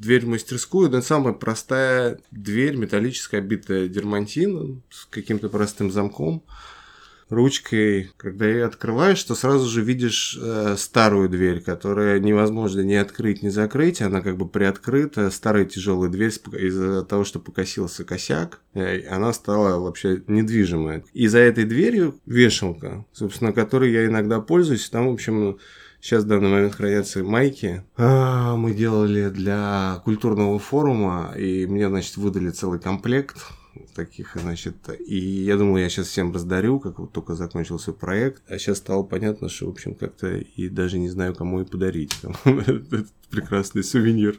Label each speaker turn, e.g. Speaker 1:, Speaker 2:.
Speaker 1: дверь в мастерскую, это самая простая дверь, металлическая, обитая дермантином, с каким-то простым замком ручкой, когда ее открываешь, то сразу же видишь э, старую дверь, которая невозможно ни открыть, ни закрыть. Она как бы приоткрыта. Старая тяжелая дверь из-за того, что покосился косяк, э, она стала вообще недвижимая. И за этой дверью вешалка, собственно, которой я иногда пользуюсь. Там, в общем, Сейчас в данный момент хранятся майки. А, мы делали для культурного форума, и мне, значит, выдали целый комплект таких, значит, и я думал, я сейчас всем раздарю, как вот только закончился проект, а сейчас стало понятно, что, в общем, как-то и даже не знаю, кому и подарить этот прекрасный сувенир.